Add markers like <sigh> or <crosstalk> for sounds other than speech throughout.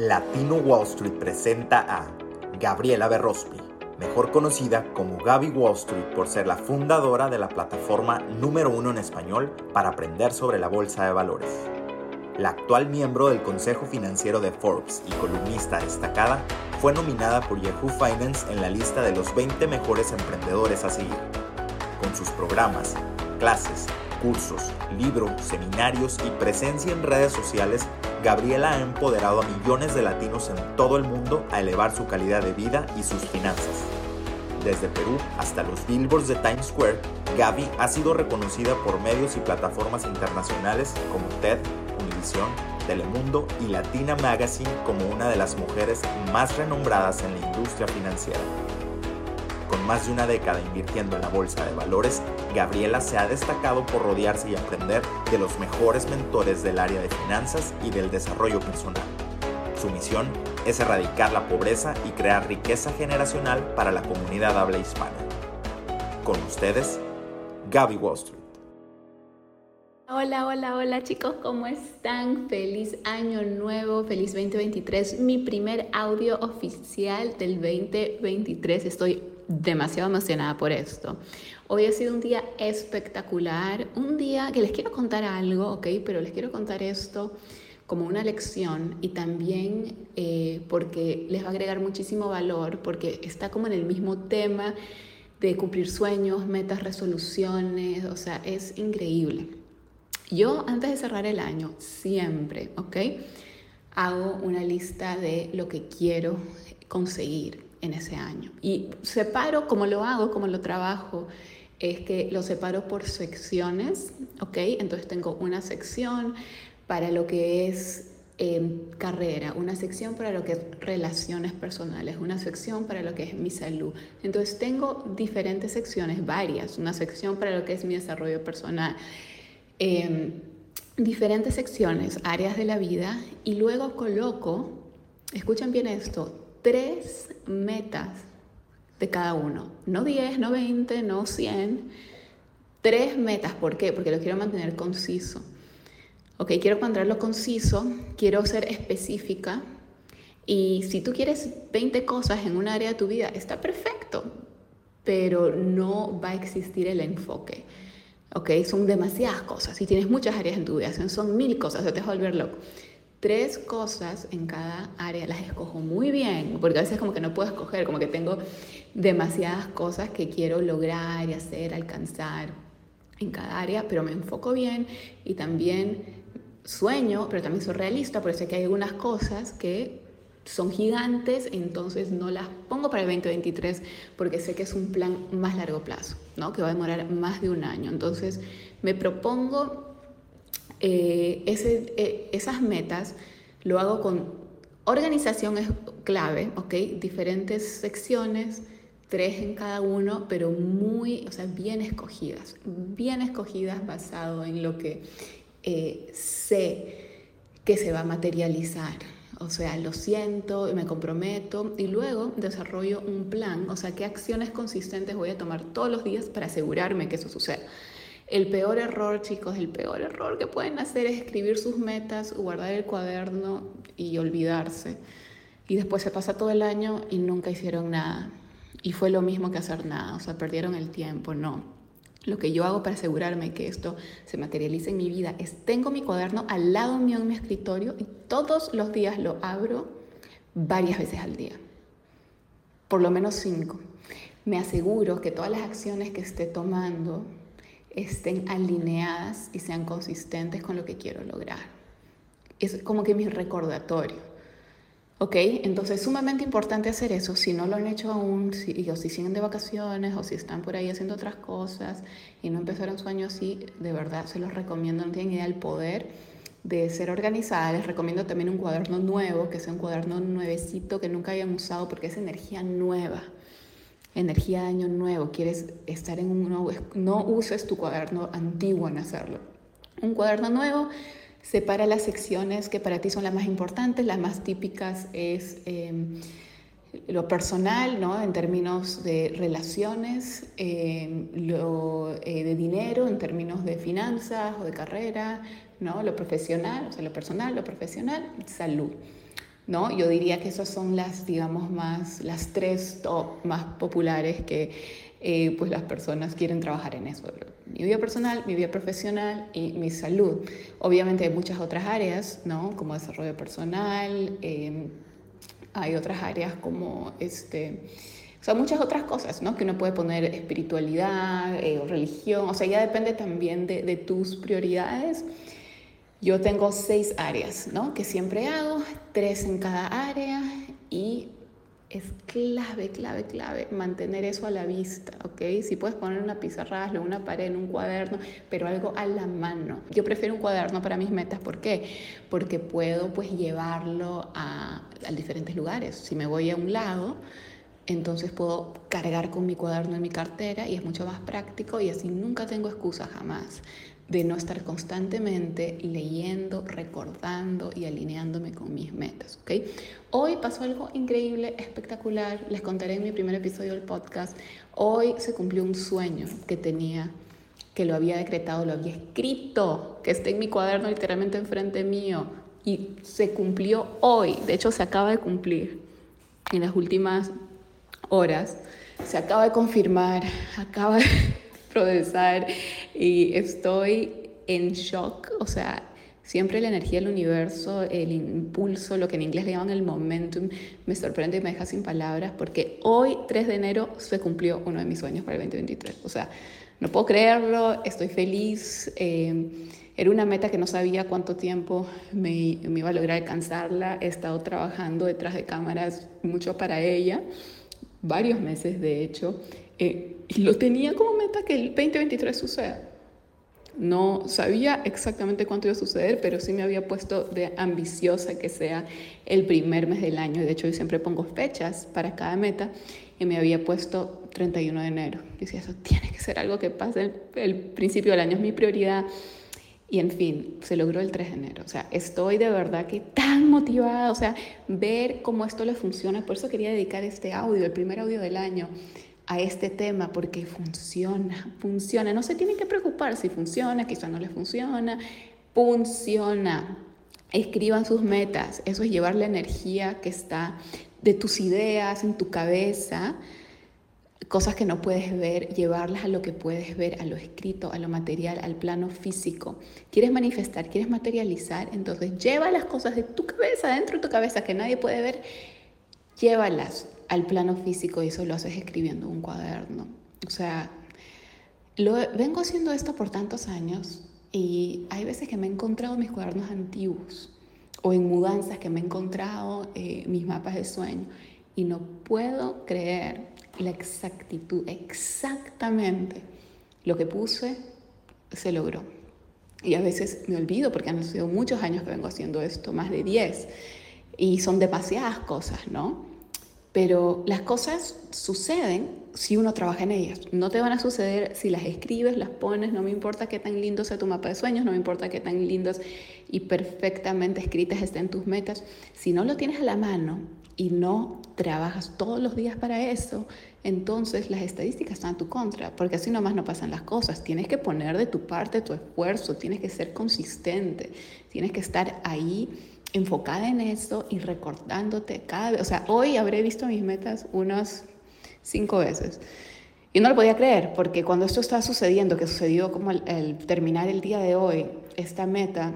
Latino Wall Street presenta a Gabriela Berrospi, mejor conocida como Gaby Wall Street por ser la fundadora de la plataforma número uno en español para aprender sobre la bolsa de valores. La actual miembro del Consejo Financiero de Forbes y columnista destacada, fue nominada por Yahoo Finance en la lista de los 20 mejores emprendedores a seguir. Con sus programas, clases, cursos, libros, seminarios y presencia en redes sociales, Gabriela ha empoderado a millones de latinos en todo el mundo a elevar su calidad de vida y sus finanzas. Desde Perú hasta los billboards de Times Square, Gaby ha sido reconocida por medios y plataformas internacionales como TED, Univision, Telemundo y Latina Magazine como una de las mujeres más renombradas en la industria financiera. Más de una década invirtiendo en la bolsa de valores, Gabriela se ha destacado por rodearse y aprender de los mejores mentores del área de finanzas y del desarrollo personal. Su misión es erradicar la pobreza y crear riqueza generacional para la comunidad habla hispana. Con ustedes, Gaby Wall Street. Hola, hola, hola chicos, ¿cómo están? Feliz año nuevo, feliz 2023, mi primer audio oficial del 2023. Estoy demasiado emocionada por esto. Hoy ha sido un día espectacular, un día que les quiero contar algo, ¿ok? Pero les quiero contar esto como una lección y también eh, porque les va a agregar muchísimo valor, porque está como en el mismo tema de cumplir sueños, metas, resoluciones, o sea, es increíble. Yo antes de cerrar el año, siempre, ¿ok? Hago una lista de lo que quiero conseguir en ese año. Y separo, como lo hago, como lo trabajo, es que lo separo por secciones, ¿ok? Entonces tengo una sección para lo que es em, carrera, una sección para lo que es relaciones personales, una sección para lo que es mi salud. Entonces tengo diferentes secciones, varias, una sección para lo que es mi desarrollo personal, em, diferentes secciones, áreas de la vida, y luego coloco, escuchen bien esto, tres metas de cada uno. No 10, no 20, no 100. Tres metas. ¿Por qué? Porque lo quiero mantener conciso. Ok, quiero mantenerlo conciso, quiero ser específica. Y si tú quieres 20 cosas en un área de tu vida, está perfecto, pero no va a existir el enfoque. Ok, son demasiadas cosas. Si tienes muchas áreas en tu vida, son mil cosas, te vas a volver loco tres cosas en cada área, las escojo muy bien, porque a veces como que no puedo escoger, como que tengo demasiadas cosas que quiero lograr y hacer, alcanzar en cada área, pero me enfoco bien y también sueño, pero también soy realista, por eso que hay algunas cosas que son gigantes, entonces no las pongo para el 2023 porque sé que es un plan más largo plazo, ¿no? que va a demorar más de un año. Entonces me propongo eh, eh, esas metas lo hago con organización es clave, ¿ok? Diferentes secciones, tres en cada uno, pero muy, o sea, bien escogidas, bien escogidas basado en lo que eh, sé que se va a materializar. O sea, lo siento, me comprometo y luego desarrollo un plan, o sea, qué acciones consistentes voy a tomar todos los días para asegurarme que eso suceda. El peor error, chicos, el peor error que pueden hacer es escribir sus metas, guardar el cuaderno y olvidarse. Y después se pasa todo el año y nunca hicieron nada. Y fue lo mismo que hacer nada, o sea, perdieron el tiempo, no. Lo que yo hago para asegurarme que esto se materialice en mi vida es tengo mi cuaderno al lado mío en mi escritorio y todos los días lo abro varias veces al día. Por lo menos cinco. Me aseguro que todas las acciones que esté tomando estén alineadas y sean consistentes con lo que quiero lograr. Es como que mi recordatorio. ¿Ok? Entonces es sumamente importante hacer eso. Si no lo han hecho aún, si, o si siguen de vacaciones, o si están por ahí haciendo otras cosas y no empezaron su año así, de verdad se los recomiendo. No tienen idea del poder de ser organizada. Les recomiendo también un cuaderno nuevo, que sea un cuaderno nuevecito que nunca hayan usado porque es energía nueva energía de año nuevo, quieres estar en un nuevo, no uses tu cuaderno antiguo en hacerlo. Un cuaderno nuevo separa las secciones que para ti son las más importantes, las más típicas es em, lo personal, ¿no? En términos de relaciones, em, lo eh, de dinero, en términos de finanzas o de carrera, ¿no? Lo profesional, o sea, lo personal, lo profesional, salud. ¿No? Yo diría que esas son las, digamos, más, las tres top más populares que eh, pues las personas quieren trabajar en eso. Mi vida personal, mi vida profesional y mi salud. Obviamente hay muchas otras áreas, ¿no? Como desarrollo personal, em, hay otras áreas como este... O muchas otras cosas, ¿no? Que uno puede poner espiritualidad eh, o religión, o sea, ya depende también de, de tus prioridades. Yo tengo seis áreas, ¿no? Que siempre hago, tres en cada área y es clave, clave, clave mantener eso a la vista, ¿ok? Si puedes poner una pizarra, hazlo, una pared, en un cuaderno, pero algo a la mano. Yo prefiero un cuaderno para mis metas, ¿por qué? Porque puedo pues llevarlo a, a diferentes lugares. Si me voy a un lado, entonces puedo cargar con mi cuaderno en mi cartera y es mucho más práctico y así nunca tengo excusa jamás de no estar constantemente leyendo, recordando y alineándome con mis metas. ¿ok? Hoy pasó algo increíble, espectacular, les contaré en mi primer episodio del podcast. Hoy se cumplió un sueño que tenía, que lo había decretado, lo había escrito, que está en mi cuaderno literalmente enfrente mío y se cumplió hoy, de hecho se acaba de cumplir en las últimas horas, se acaba de confirmar, acaba de procesar y estoy en shock, o sea, siempre la energía del universo, el impulso, lo que en inglés le llaman el momentum, me sorprende y me deja sin palabras porque hoy, 3 de enero, se cumplió uno de mis sueños para el 2023. O sea, no puedo creerlo, estoy feliz. Eh, era una meta que no sabía cuánto tiempo me, me, iba a lograr alcanzarla. He estado trabajando detrás de cámaras mucho para ella, varios meses de hecho. Eh, y lo tenía como meta que el 2023 suceda. No sabía exactamente cuánto iba a suceder, pero sí me había puesto de ambiciosa que sea el primer mes del año. De hecho, yo siempre pongo fechas para cada meta y me había puesto 31 de enero. Y decía, eso tiene que ser algo que pase el, el principio del año, es mi prioridad. Y en fin, se logró el 3 de enero. O sea, estoy de verdad que tan motivada, o sea, ver cómo esto le funciona. Por eso quería dedicar este audio, el primer audio del año, a este tema porque funciona, funciona. No se tienen que preocupar si funciona, quizá no les funciona, funciona. Escriban sus metas, eso es llevar la energía que está de tus ideas en tu cabeza, cosas que no puedes ver, llevarlas a lo que puedes ver, a lo escrito, a lo material, al plano físico. ¿Quieres manifestar? ¿Quieres materializar? Entonces lleva las cosas de tu cabeza, dentro de tu cabeza, que nadie puede ver, llévalas al plano físico y eso lo haces escribiendo un cuaderno. O sea, lo, vengo haciendo esto por tantos años y hay veces que me he encontrado mis cuadernos antiguos o en mudanzas que me he encontrado eh, mis mapas de sueño y no puedo creer la exactitud, exactamente lo que puse se logró. Y a veces me olvido porque han sido muchos años que vengo haciendo esto, más de 10, y son demasiadas cosas, ¿no? Pero las cosas suceden si uno trabaja en ellas. No te van a suceder si las escribes, las pones, no me importa qué tan lindo sea tu mapa de sueños, no me importa qué tan lindas y perfectamente escritas estén tus metas. Si no lo tienes a la mano y no trabajas todos los días para eso, entonces las estadísticas están a tu contra, porque así nomás no pasan las cosas. Tienes que poner de tu parte tu esfuerzo, tienes que ser consistente, tienes que estar ahí enfocada en eso y recordándote cada vez. O sea, hoy habré visto mis metas unas cinco veces. Y no lo podía creer, porque cuando esto estaba sucediendo, que sucedió como el, terminar el día de hoy, esta meta,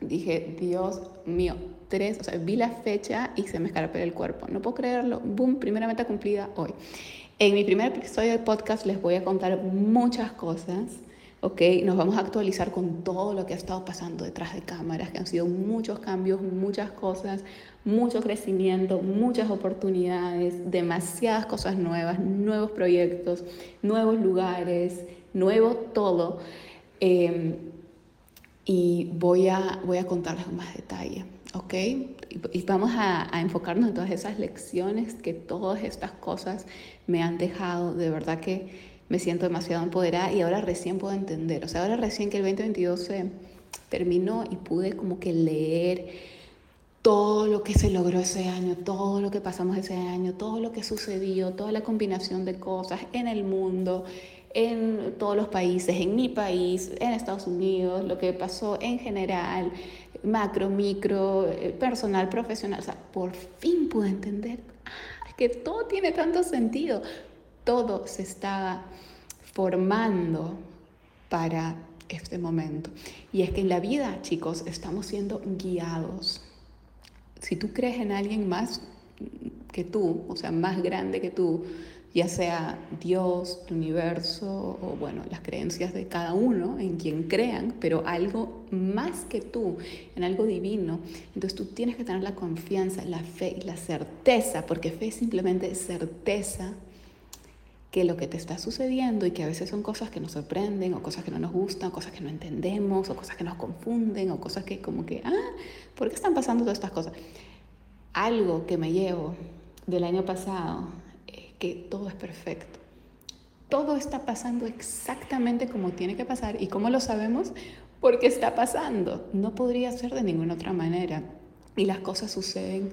dije, Dios mío, tres, o sea, vi la fecha y se me escarapó el cuerpo. No puedo creerlo. Boom, primera meta cumplida hoy. En mi primer episodio del podcast les voy a contar muchas cosas ¿ok? Nos vamos a actualizar con todo lo que ha estado pasando detrás de cámaras, que han sido muchos cambios, muchas cosas, mucho crecimiento, muchas oportunidades, demasiadas cosas nuevas, nuevos proyectos, nuevos lugares, nuevo todo. Em, y voy a, voy a contarles con más detalle, ¿ok? Y vamos a, a, enfocarnos en todas esas lecciones que todas estas cosas me han dejado. De verdad que me siento demasiado empoderada y ahora recién puedo entender. O sea, ahora recién que el 2022 se terminó y pude como que leer todo lo que se logró ese año, todo lo que pasamos ese año, todo lo que sucedió, toda la combinación de cosas en el mundo, en todos los países, en mi país, en Estados Unidos, lo que pasó en general, macro, micro, eh, personal, profesional. O sea, por fin pude entender ah, que todo tiene tanto sentido. Todo se estaba formando para este momento. Y es que en la vida, chicos, estamos siendo guiados. Si tú crees en alguien más que tú, o sea, más grande que tú, ya sea Dios, el universo o bueno, las creencias de cada uno, en quien crean, pero algo más que tú, en algo divino. Entonces tú tienes que tener la confianza, la fe y la certeza, porque fe es simplemente certeza que lo que te está sucediendo y que a veces son cosas que nos sorprenden o cosas que no nos gustan, o cosas que no entendemos o cosas que nos confunden o cosas que como que, ah, ¿por qué están pasando todas estas cosas? Algo que me llevo del año pasado es que todo es perfecto. Todo está pasando exactamente como tiene que pasar y cómo lo sabemos porque está pasando. No podría ser de ninguna otra manera. Y las cosas suceden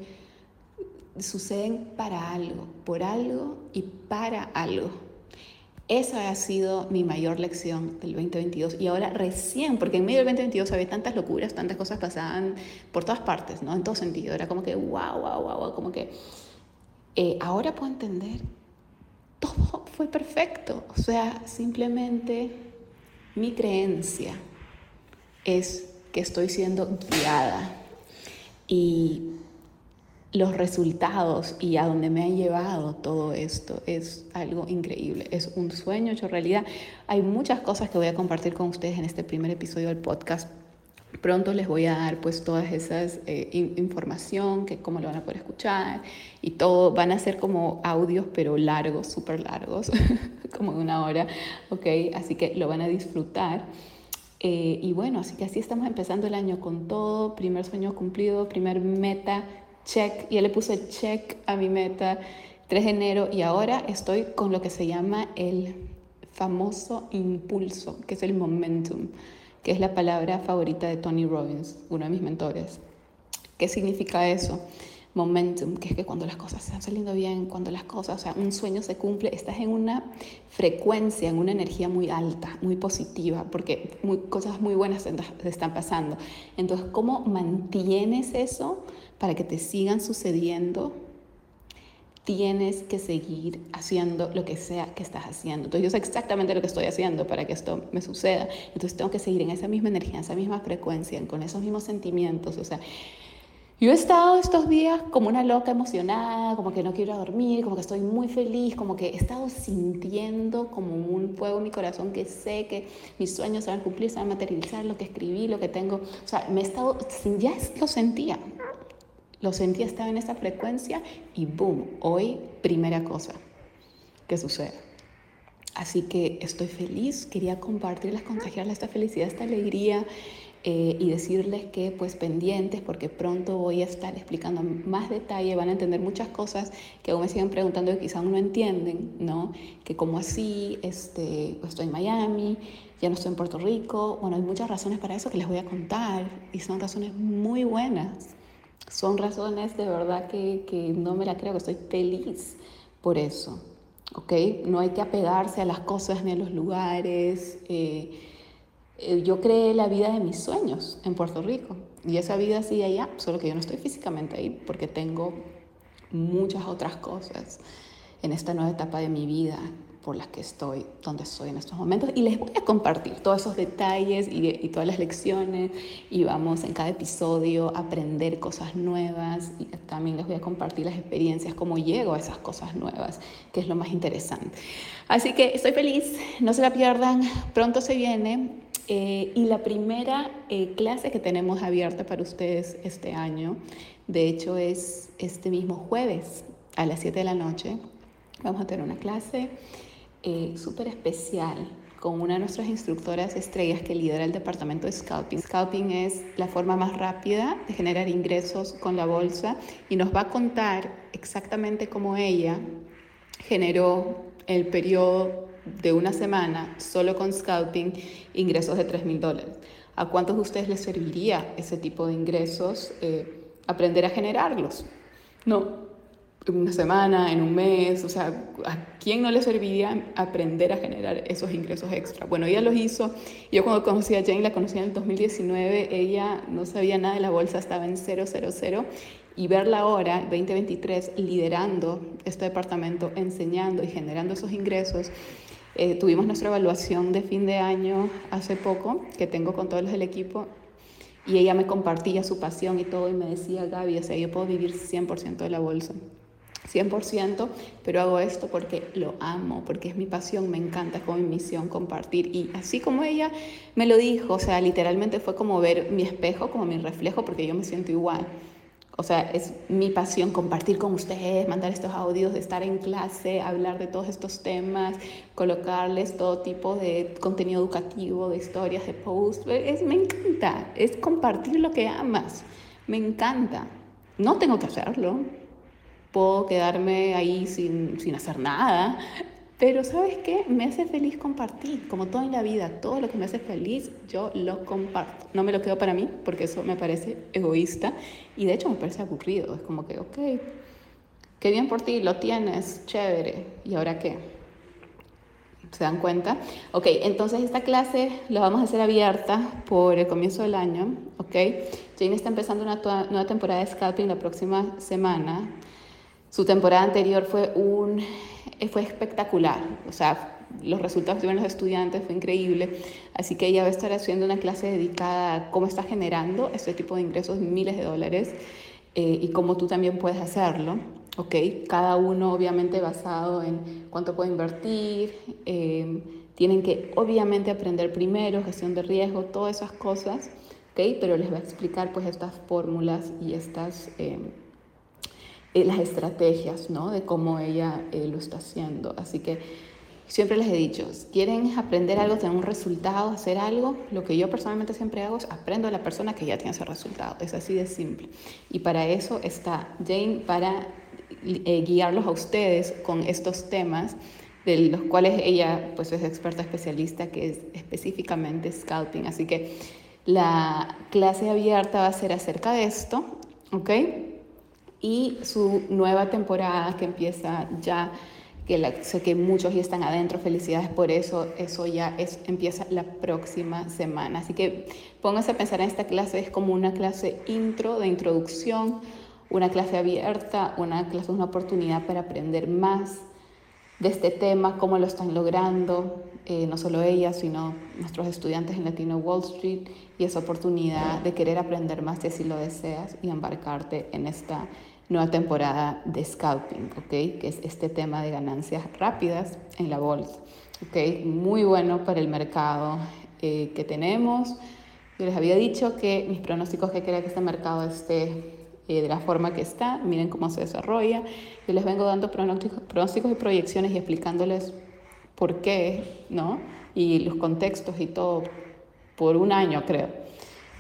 suceden para algo, por algo y para algo. Esa ha sido mi mayor lección del 2022. Y ahora recién, porque en medio del 2022 había tantas locuras, tantas cosas pasaban por todas partes, ¿no? En todo sentido. Era como que, wow, wow, wow, como que eh, ahora puedo entender, todo <laughs> fue perfecto. O sea, simplemente mi creencia es que estoy siendo guiada. Y los resultados y a dónde me ha llevado todo esto es algo increíble, es un sueño hecho realidad. Hay muchas cosas que voy a compartir con ustedes en este primer episodio del podcast. Pronto les voy a dar pues todas esas eh, información, que cómo lo van a poder escuchar y todo. Van a ser como audios pero largos, súper largos, <laughs> como de una hora, ¿ok? Así que lo van a disfrutar. Eh, y bueno, así que así estamos empezando el año con todo, primer sueño cumplido, primer meta check, ya le puse check a mi meta 3 de enero y ahora estoy con lo que se llama el famoso impulso, que es el momentum, que es la palabra favorita de Tony Robbins, uno de mis mentores. ¿Qué significa eso? Momentum, que es que cuando las cosas están saliendo bien, cuando las cosas, o sea, un sueño se cumple, estás en una frecuencia, en una energía muy alta, muy positiva, porque cosas muy buenas te están pasando. Entonces, ¿cómo mantienes eso? Para que te sigan sucediendo, tienes que seguir haciendo lo que sea que estás haciendo. Entonces yo sé exactamente lo que estoy haciendo para que esto me suceda. Entonces tengo que seguir en esa misma energía, en esa misma frecuencia, con esos mismos sentimientos. O sea, yo he estado estos días como una loca emocionada, como que no quiero dormir, como que estoy muy feliz, como que he estado sintiendo como un fuego en mi corazón que sé que mis sueños se van a cumplir, se van a materializar, lo que escribí, lo que tengo. O sea, me he estado, ya lo sentía, lo sentía, estaba en esa frecuencia y boom, hoy primera cosa que sucede. Así que estoy feliz, quería compartirles, contagiarles esta felicidad, esta alegría eh, y decirles que pues pendientes porque pronto voy a estar explicando más detalle, van a entender muchas cosas que aún me siguen preguntando y quizá aún no entienden, ¿no? Que como así, este, estoy en Miami, ya no estoy en Puerto Rico, bueno, hay muchas razones para eso que les voy a contar y son razones muy buenas son razones de verdad que, que no me la creo, que estoy feliz por eso. ¿ok? No hay que apegarse a las cosas ni a los lugares. Eh, eh, yo creé la vida de mis sueños en Puerto Rico y esa vida sigue allá, solo que yo no estoy físicamente ahí porque tengo muchas otras cosas en esta nueva etapa de mi vida por las que estoy donde estoy en estos momentos y les voy a compartir todos esos detalles y, todas las lecciones y vamos en cada episodio a aprender cosas nuevas y también les voy a compartir las experiencias, cómo llego a esas cosas nuevas, que es lo más interesante. Así que estoy feliz, no se la pierdan, pronto se viene eh, y la primera eh, clase que tenemos abierta para ustedes este año, de hecho es este mismo jueves a las 7 de la noche. Vamos a tener una clase eh, súper especial con una de nuestras instructoras estrellas que lidera el departamento de scalping. Scalping es la forma más rápida de generar ingresos con la bolsa y nos va a contar exactamente cómo ella generó el periodo de una semana solo con scalping ingresos de 3 mil dólares. ¿A cuántos de ustedes les serviría ese tipo de ingresos? Eh, aprender a generarlos. No, una semana, en un mes, o sea, ¿a quién no le serviría aprender a generar esos ingresos extra? Bueno, ella los hizo, yo cuando conocí a Jane, la conocí en el 2019, ella no sabía nada de la bolsa, estaba en 000 y verla ahora, 2023, liderando este departamento, enseñando y generando esos ingresos. Eh, tuvimos nuestra evaluación de fin de año hace poco, que tengo con todos los del equipo, y ella me compartía su pasión y todo, y me decía, Gaby, o sea, yo puedo vivir 100% de la bolsa. 100%, pero hago esto porque lo amo, porque es mi pasión, me encanta, es como mi misión compartir. Y así como ella me lo dijo, o sea, literalmente fue como ver mi espejo, como mi reflejo, porque yo me siento igual. O sea, es mi pasión compartir con ustedes, mandar estos audios, estar en clase, hablar de todos estos temas, colocarles todo tipo de contenido educativo, de historias, de posts. Es, me encanta, es compartir lo que amas. Me encanta. No tengo que hacerlo, puedo quedarme ahí sin, sin hacer nada, pero ¿sabes qué? Me hace feliz compartir, como todo en la vida, todo lo que me hace feliz, yo lo comparto. No me lo quedo para mí, porque eso me parece egoísta y de hecho me parece aburrido. Es como que, ok, qué bien por ti, lo tienes, chévere, ¿y ahora qué? ¿Se dan cuenta? Ok, entonces esta clase la vamos a hacer abierta por el comienzo del año, ok. Jane está empezando una nueva temporada de scouting la próxima semana. Su temporada anterior fue, un, fue espectacular, o sea, los resultados que tuvieron los estudiantes fue increíble, así que ella va a estar haciendo una clase dedicada a cómo está generando este tipo de ingresos, miles de dólares, eh, y cómo tú también puedes hacerlo, ¿ok? Cada uno obviamente basado en cuánto puede invertir, eh, tienen que obviamente aprender primero gestión de riesgo, todas esas cosas, ¿ok? Pero les va a explicar pues estas fórmulas y estas... Eh, eh, las estrategias, ¿no? De cómo ella eh, lo está haciendo. Así que siempre les he dicho, quieren aprender algo, tener un resultado, hacer algo, lo que yo personalmente siempre hago es aprendo a la persona que ya tiene ese resultado. Es así de simple. Y para eso está Jane, para eh, guiarlos a ustedes con estos temas de los cuales ella pues es experta especialista que es específicamente scalping. Así que la clase abierta va a ser acerca de esto, ¿ok? Y su nueva temporada que empieza ya, que sé que muchos ya están adentro, felicidades por eso, eso ya es, empieza la próxima semana. Así que pónganse a pensar en esta clase, es como una clase intro de introducción, una clase abierta, una clase, una oportunidad para aprender más de este tema, cómo lo están logrando, eh, no solo ella, sino nuestros estudiantes en Latino Wall Street, y esa oportunidad de querer aprender más si así lo deseas y embarcarte en esta nueva temporada de scalping, ¿ok? Que es este tema de ganancias rápidas en la bolsa, ¿ok? Muy bueno para el mercado eh, que tenemos. Yo les había dicho que mis pronósticos que quería que este mercado esté eh, de la forma que está, miren cómo se desarrolla. Yo les vengo dando pronósticos, pronósticos y proyecciones y explicándoles por qué, ¿no? Y los contextos y todo por un año, creo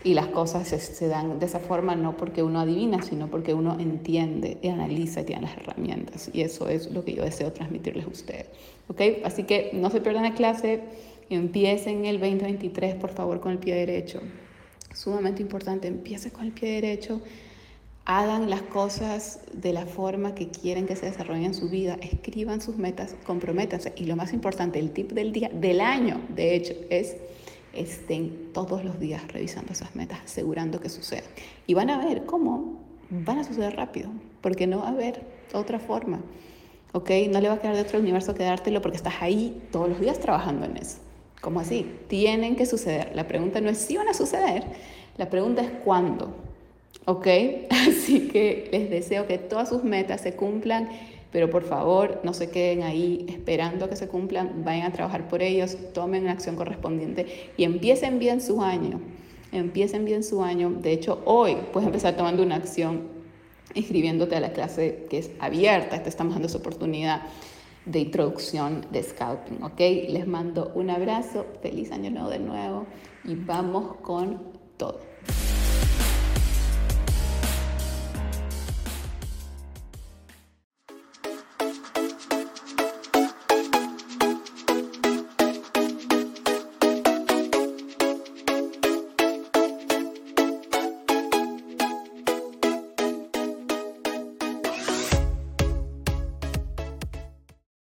y las cosas se, dan de esa forma no porque uno adivina, sino porque uno entiende y analiza y tiene las herramientas. Y eso es lo que yo deseo transmitirles a ustedes. ¿Ok? Así que no se pierdan la clase, empiecen el 2023 por favor con el pie derecho. Sumamente importante, empiecen con el pie derecho. Hagan las cosas de la forma que quieren que se desarrollen en su vida, escriban sus metas, comprométanse. Y lo más importante, el tip del día, del año, de hecho, es estén todos los días revisando esas metas, asegurando que suceda. Y van a ver cómo van a suceder rápido, porque no va a haber otra forma. ¿Ok? No le va a quedar de otro universo que dártelo porque estás ahí todos los días trabajando en eso. ¿Cómo así? Tienen que suceder. La pregunta no es si van a suceder, la pregunta es cuándo. ¿Ok? <laughs> Así que les deseo que todas sus metas se cumplan pero por favor no se queden ahí esperando a que se cumplan, vayan a trabajar por ellos, tomen la acción correspondiente y empiecen bien su año, empiecen bien su año. De hecho, hoy puedes empezar tomando una acción, inscribiéndote a la clase que es abierta, te estamos dando esa oportunidad de introducción de scalping, ¿ok? Les mando un abrazo, feliz año nuevo de nuevo y vamos con todo.